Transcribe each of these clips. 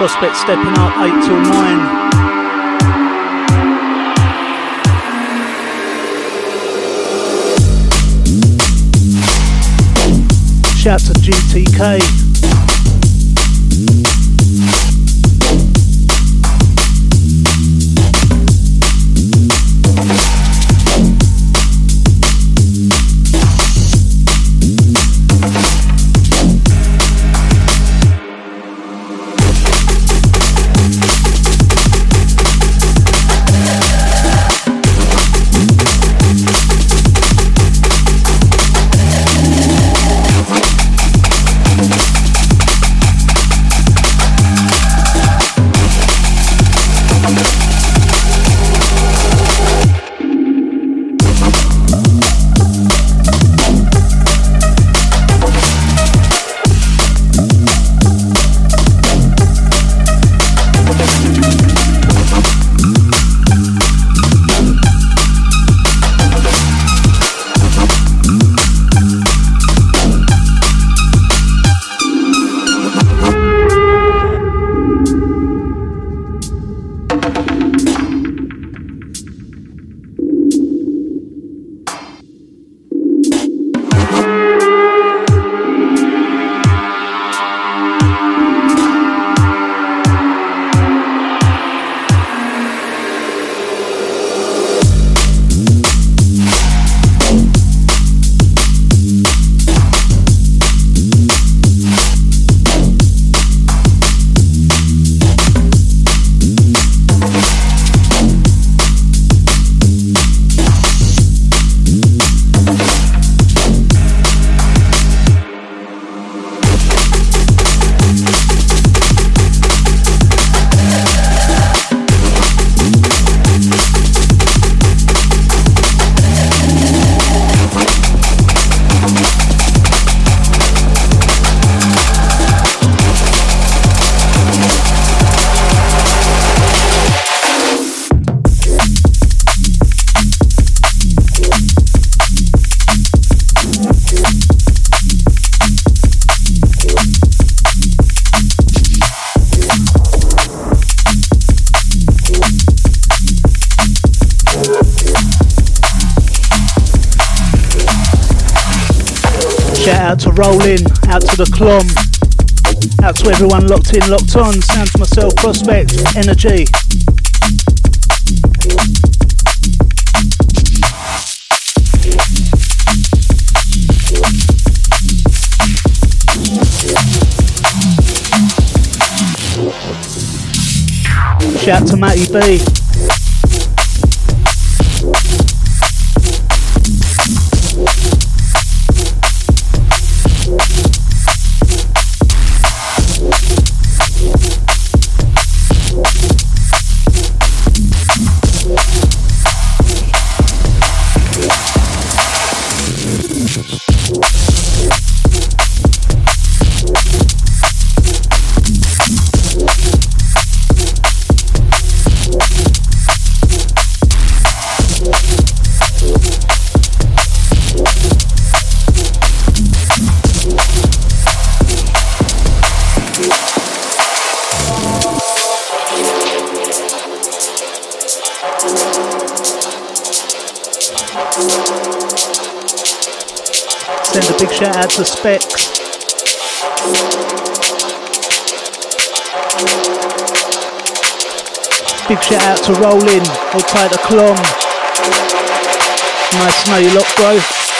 Prospect, stepping up 8 till 9. Shout to GTK. Rolling out to the clom. Out to everyone locked in, locked on. Sound to myself, prospect, energy. Shout to Matty B. To Rollin, hold tight the clom. Nice to know you lot, bro.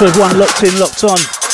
That's everyone locked in, locked on.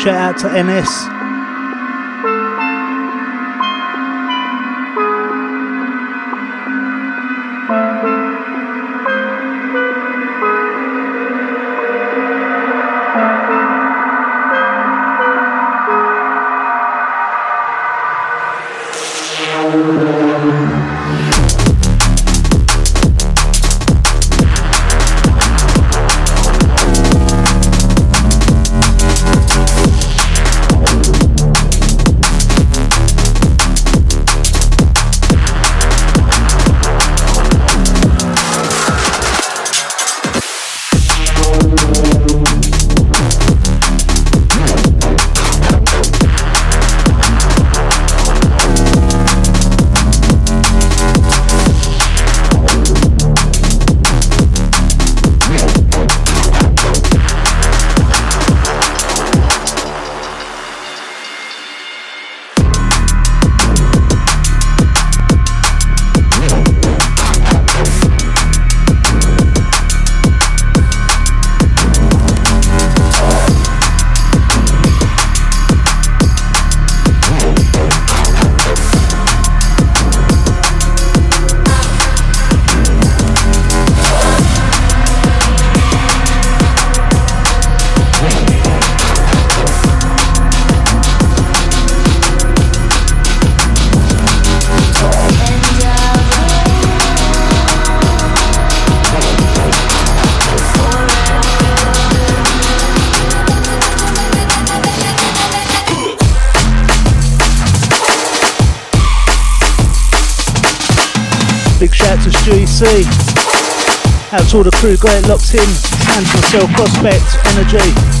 Shout out to NS. Out to all the crew, got it locked in. And myself, Prospect, Energy.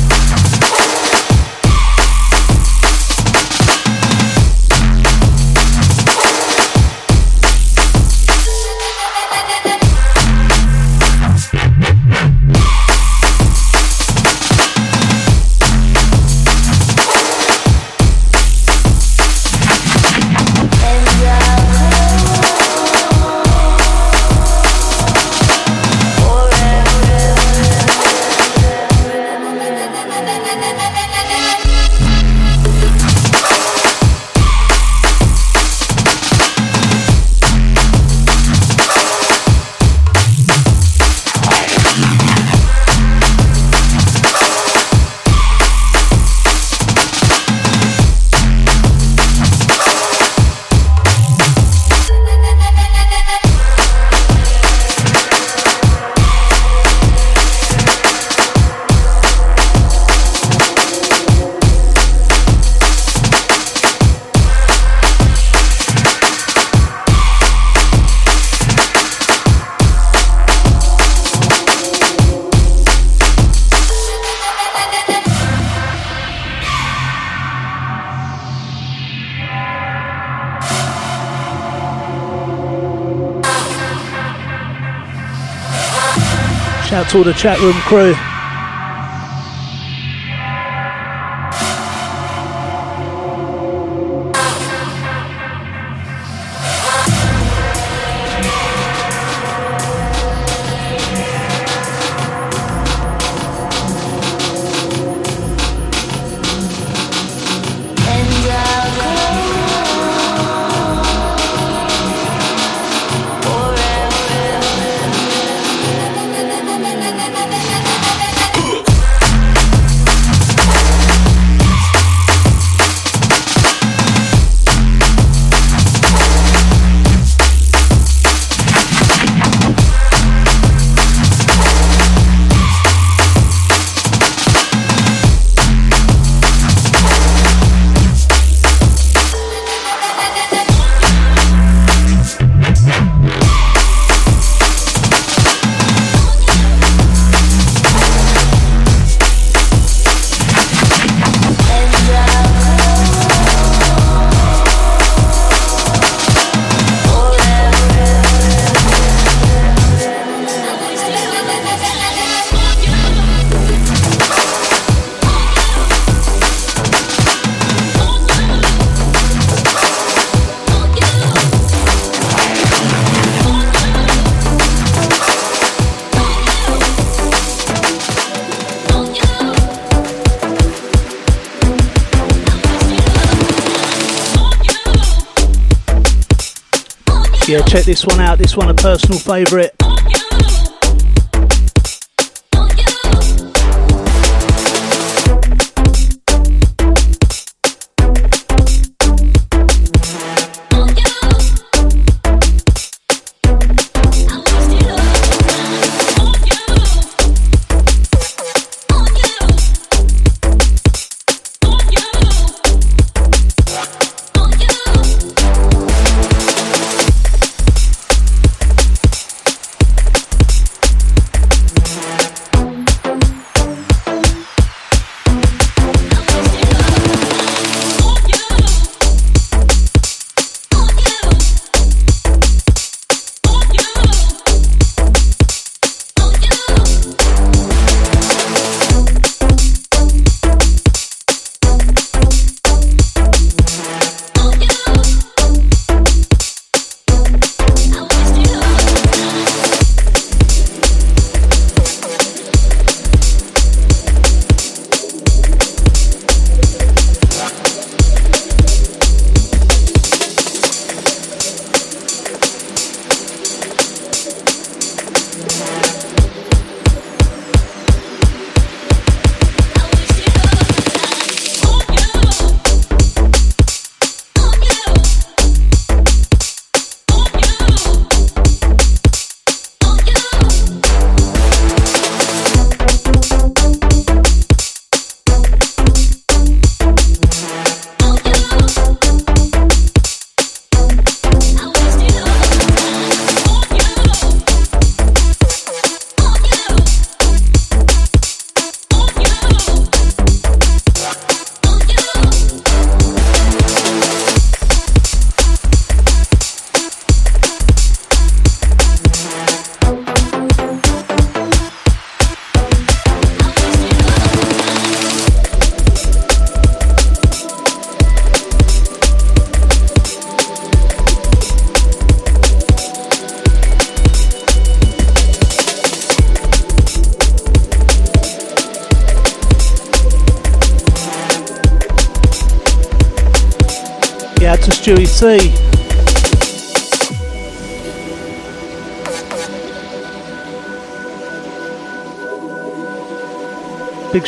To all the chat room crew. Yeah, check this one out. This one a personal favourite.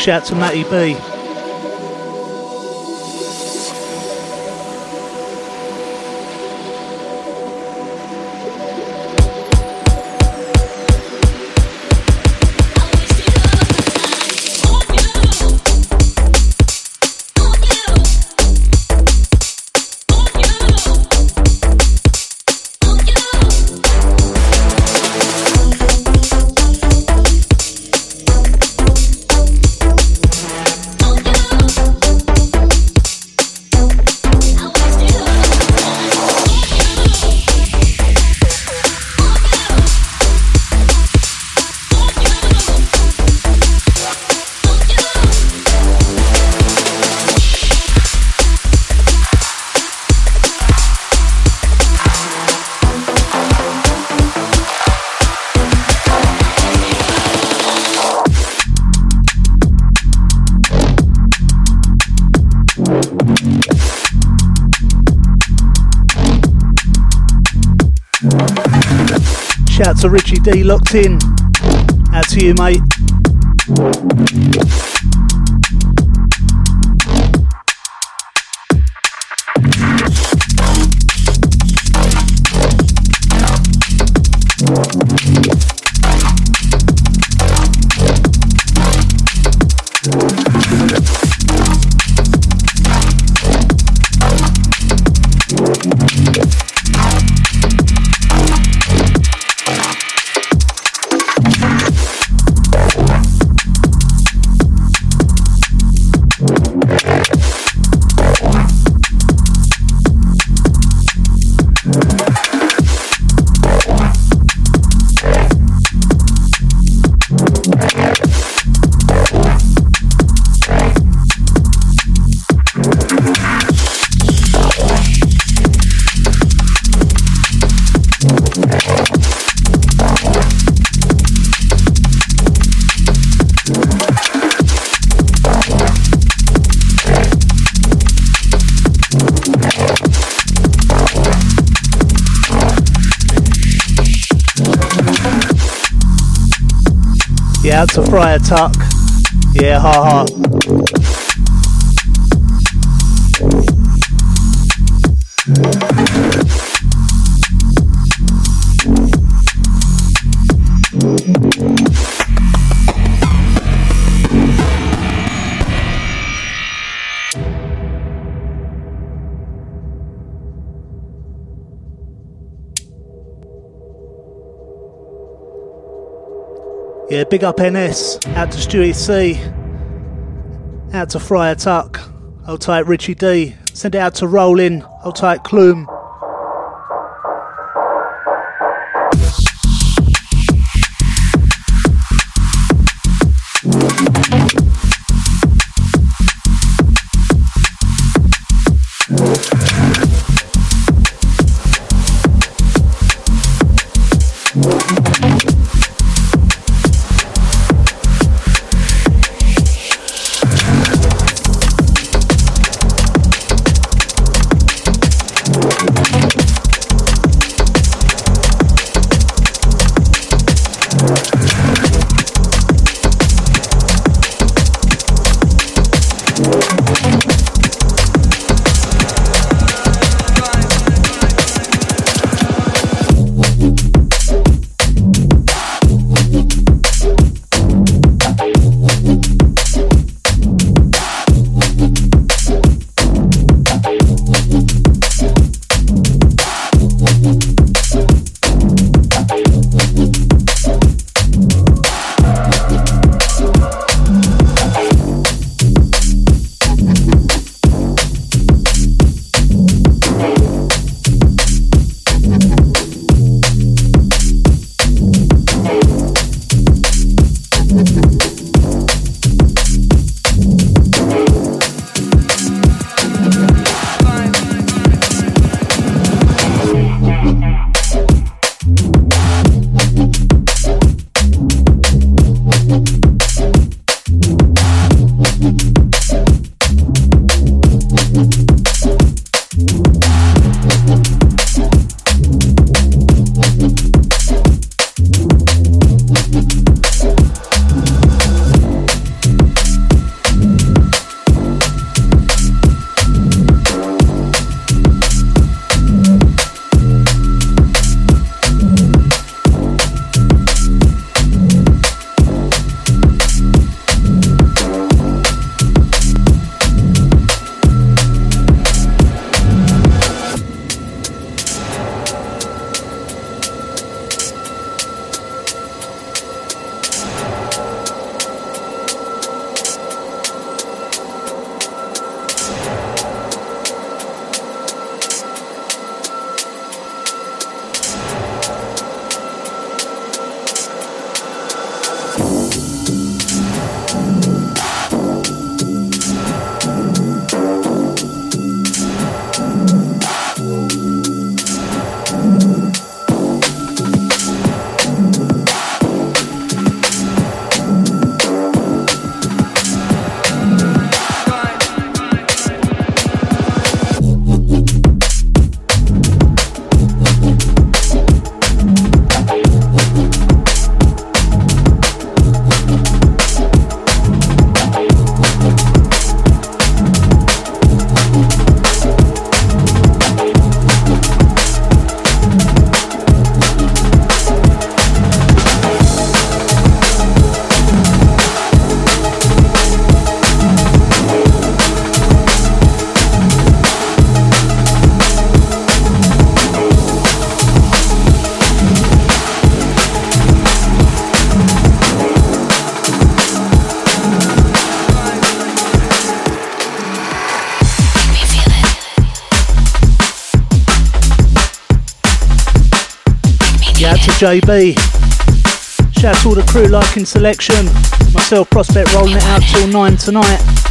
Shout to Matty B. to Richie D locked in. Out to you, mate. Out to Friar Tuck. Yeah, ha ha. Yeah, big up NS, out to Stewie C, out to Friar Tuck, hold tight Richie D, send it out to Rollin, hold tight Clume. JB. Shout out to all the crew liking selection. Myself, Prospect, rolling it out till 9 tonight.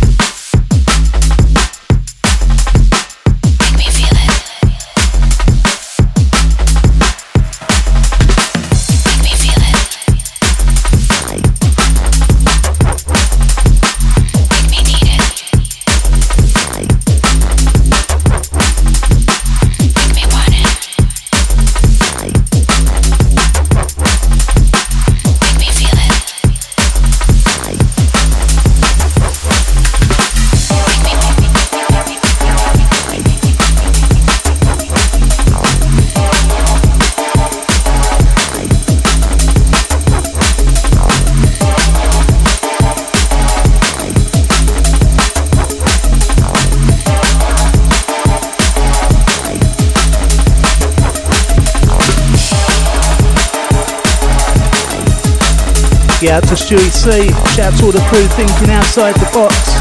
Yeah, to Stewie C. Shout out to all the crew thinking outside the box.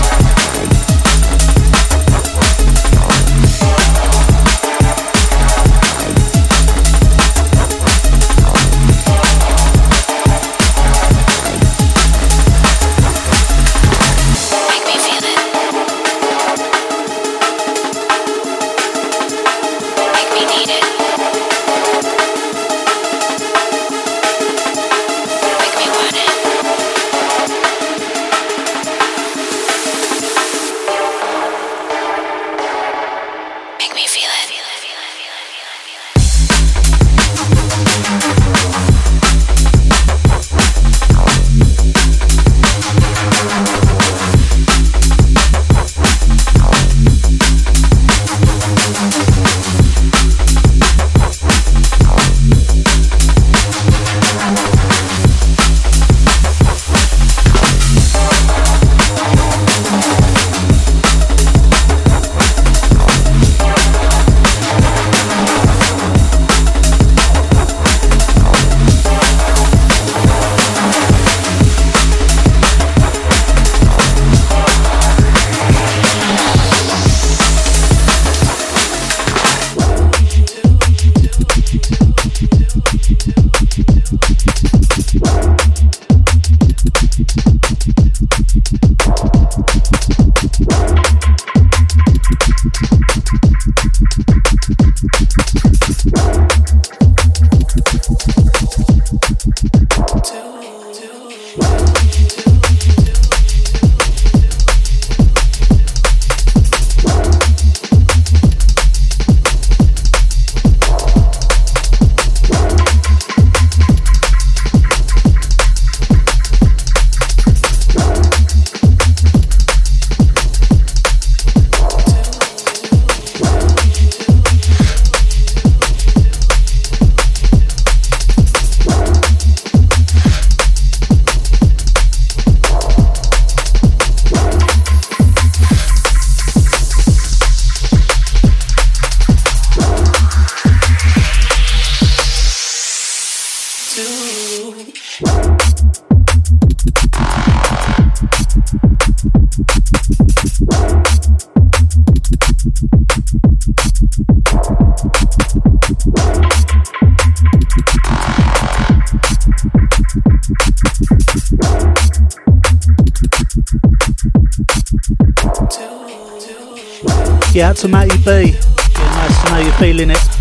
To Matty B. Yeah, nice to know you're feeling it.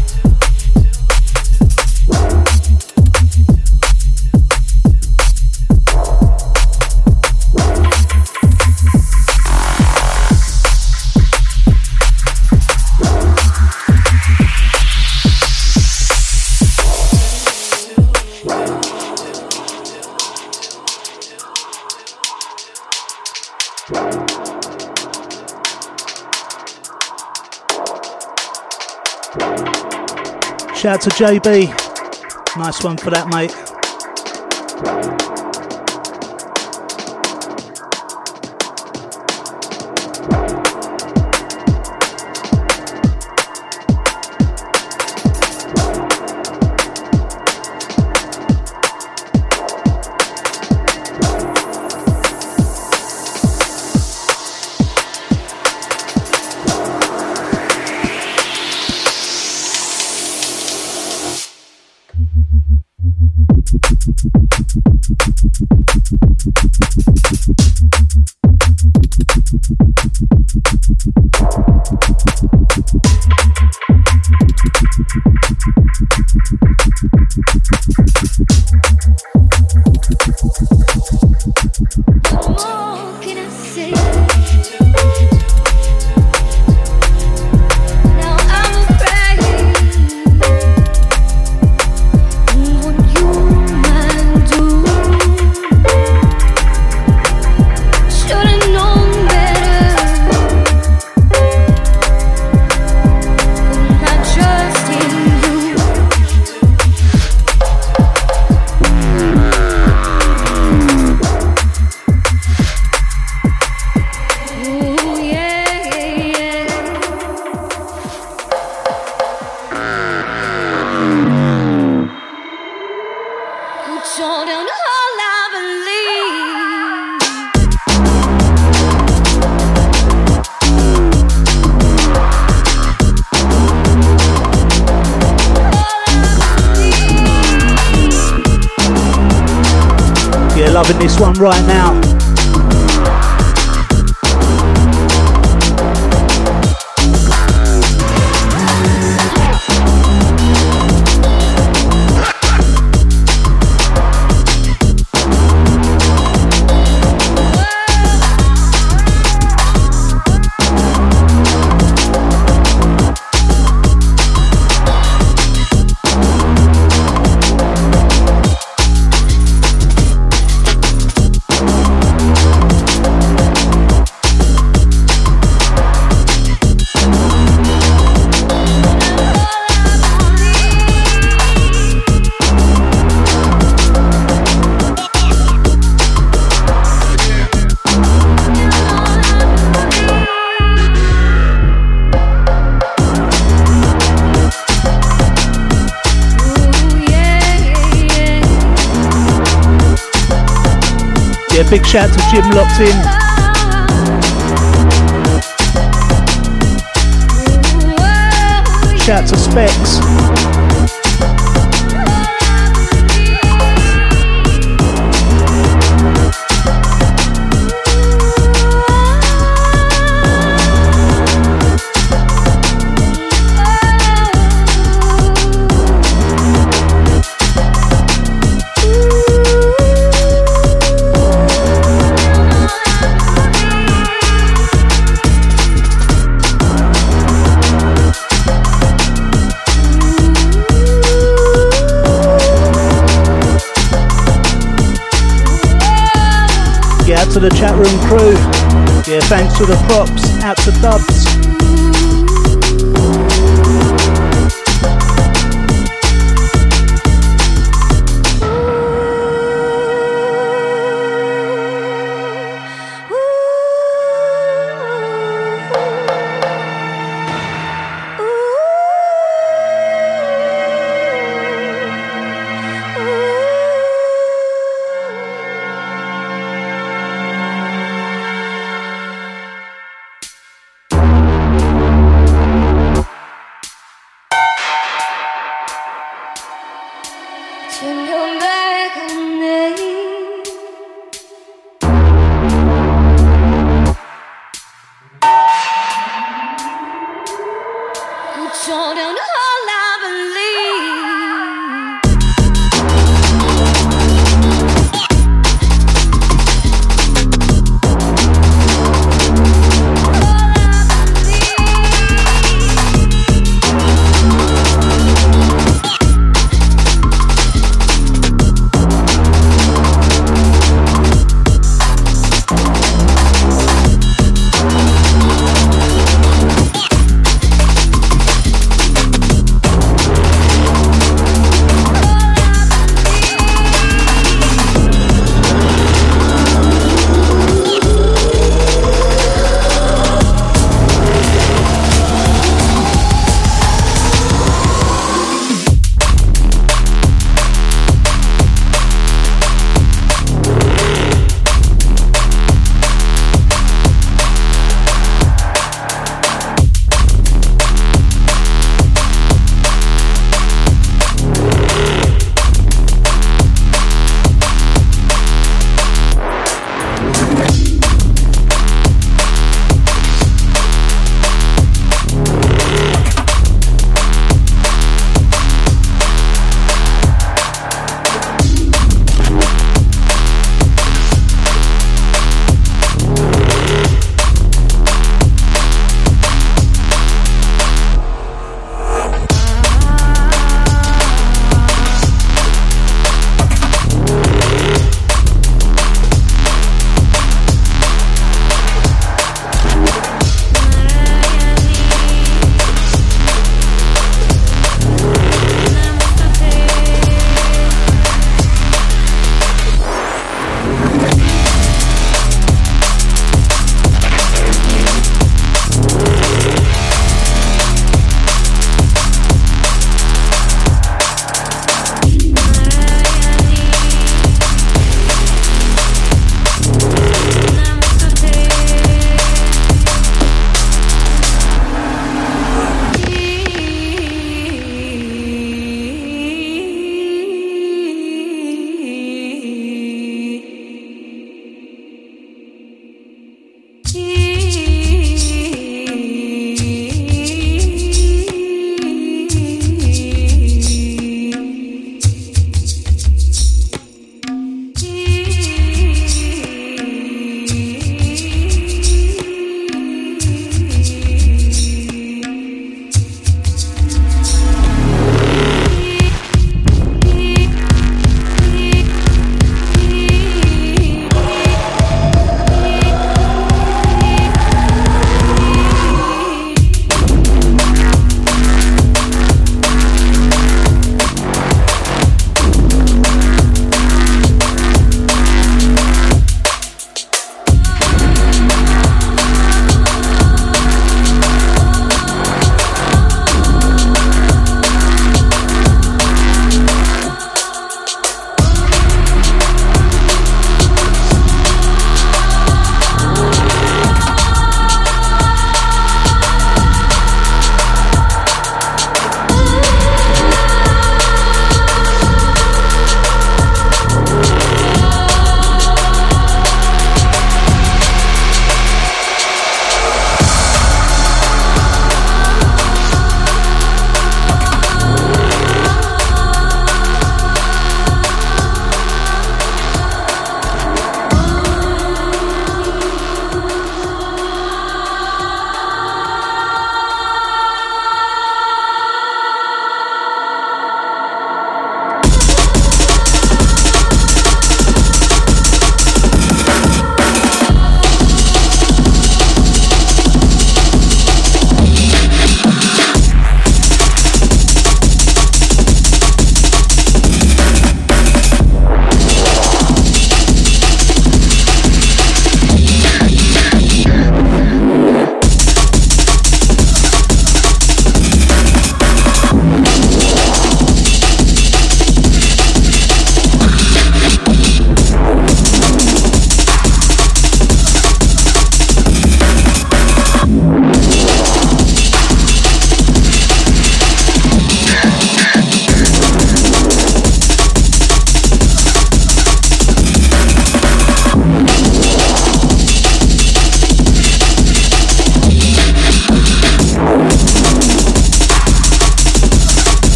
Out to JB. Nice one for that, mate. shout to Jim locked in. Shout to Specs. To the chat room crew. Yeah, thanks to the props. Out to Dubs.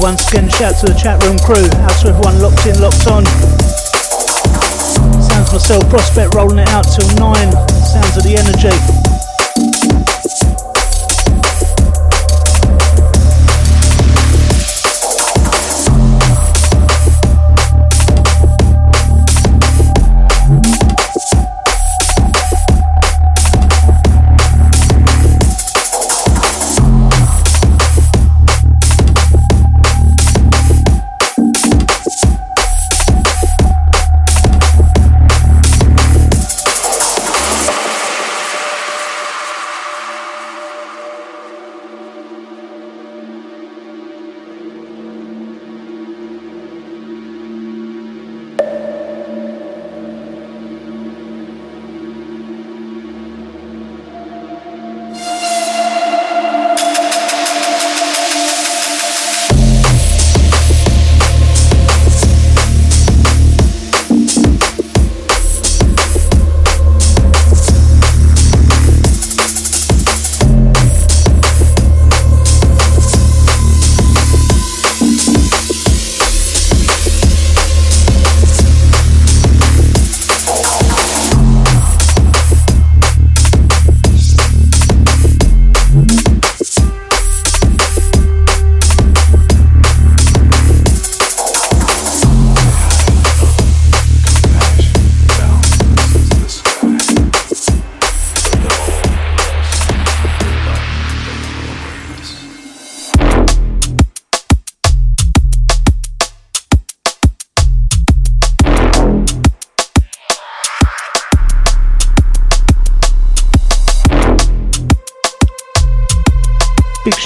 Once again, shout to the chat room crew. Out to everyone locked in, locked on. Sounds myself, Prospect rolling it out till 9. Sounds of the energy.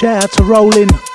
Shout out to Rolling.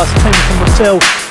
podcast, Tony from Brazil.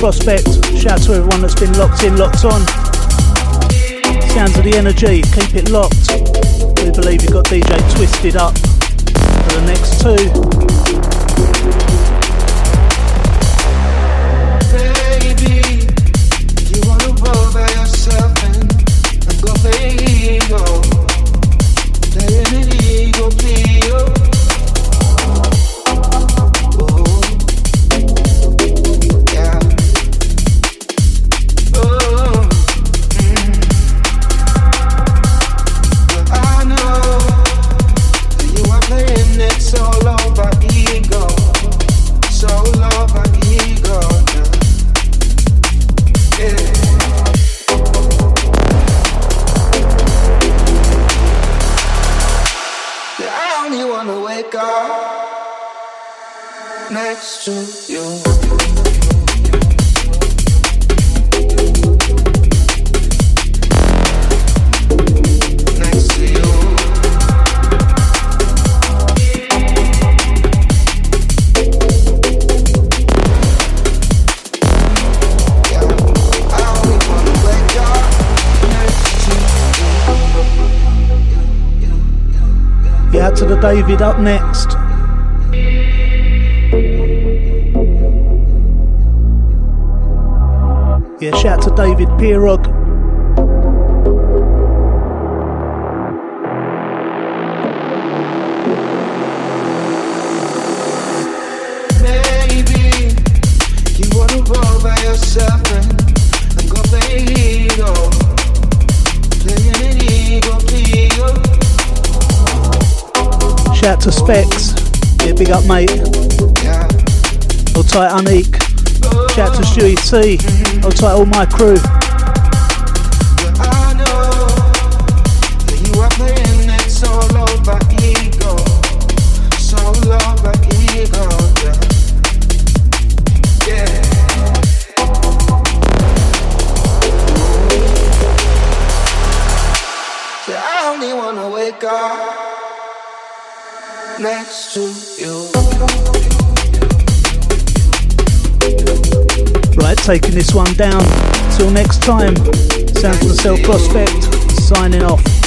Prospect. Shout out to everyone that's been locked in, locked on. Sounds of the energy, keep it locked. We believe you've got DJ Twisted up for the next two. David up next. Yeah, shout to David Pirog. To Specs. Yeah, big up, mate. Hold tight, Unique. Shout to Stewie C. Hold tight, all my crew. To you. Right, taking this one down. Till next time, Sounds of the Self Prospect, signing off.